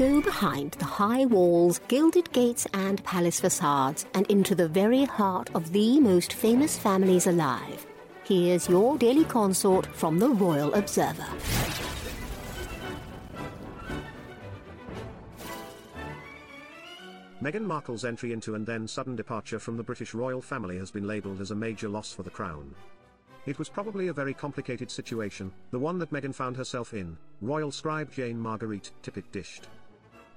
Go behind the high walls, gilded gates, and palace facades and into the very heart of the most famous families alive. Here's your daily consort from the Royal Observer. Meghan Markle's entry into and then sudden departure from the British royal family has been labelled as a major loss for the crown. It was probably a very complicated situation, the one that Meghan found herself in, royal scribe Jane Marguerite Tippett dished.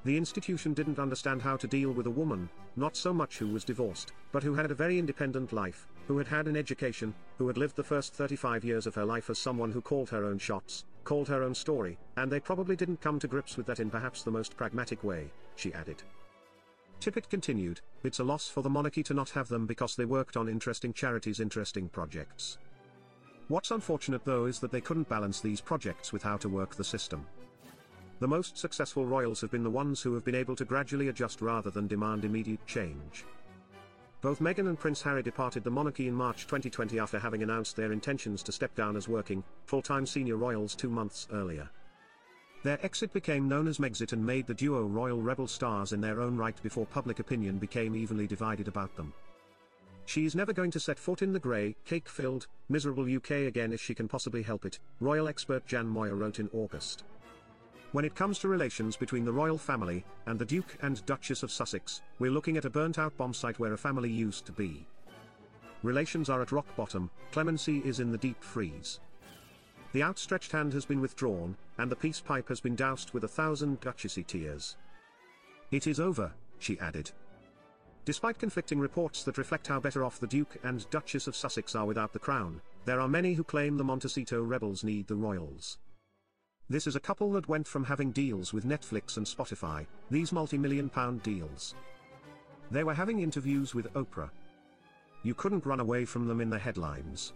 The institution didn't understand how to deal with a woman, not so much who was divorced, but who had a very independent life, who had had an education, who had lived the first 35 years of her life as someone who called her own shots, called her own story, and they probably didn't come to grips with that in perhaps the most pragmatic way, she added. Tippett continued, it's a loss for the monarchy to not have them because they worked on interesting charities, interesting projects. What's unfortunate though is that they couldn't balance these projects with how to work the system. The most successful royals have been the ones who have been able to gradually adjust rather than demand immediate change. Both Meghan and Prince Harry departed the monarchy in March 2020 after having announced their intentions to step down as working, full-time senior royals two months earlier. Their exit became known as Megxit and made the duo royal rebel stars in their own right before public opinion became evenly divided about them. She's never going to set foot in the grey, cake-filled, miserable UK again if she can possibly help it, royal expert Jan Moir wrote in August. When it comes to relations between the royal family and the Duke and Duchess of Sussex, we're looking at a burnt-out bomb site where a family used to be. Relations are at rock bottom, clemency is in the deep freeze. The outstretched hand has been withdrawn, and the peace pipe has been doused with a thousand duchessy tears. It is over, she added. Despite conflicting reports that reflect how better off the Duke and Duchess of Sussex are without the crown, there are many who claim the Montecito rebels need the royals. This is a couple that went from having deals with Netflix and Spotify, these multi-million pound deals. They were having interviews with Oprah. You couldn't run away from them in the headlines.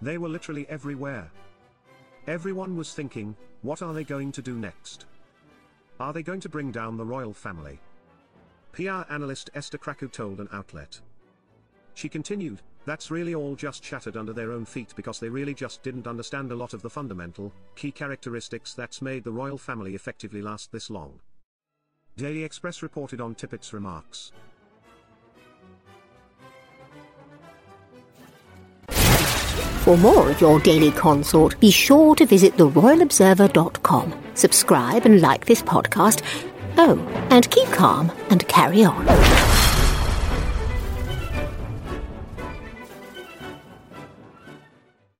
They were literally everywhere. Everyone was thinking, what are they going to do next? Are they going to bring down the royal family? PR analyst Esther Krakue told an outlet. She continued, that's really all just shattered under their own feet because they really just didn't understand a lot of the fundamental, key characteristics that's made the royal family effectively last this long. Daily Express reported on Tippett's remarks. For more of your daily consort, be sure to visit theroyalobserver.com. Subscribe and like this podcast. Oh, and keep calm and carry on.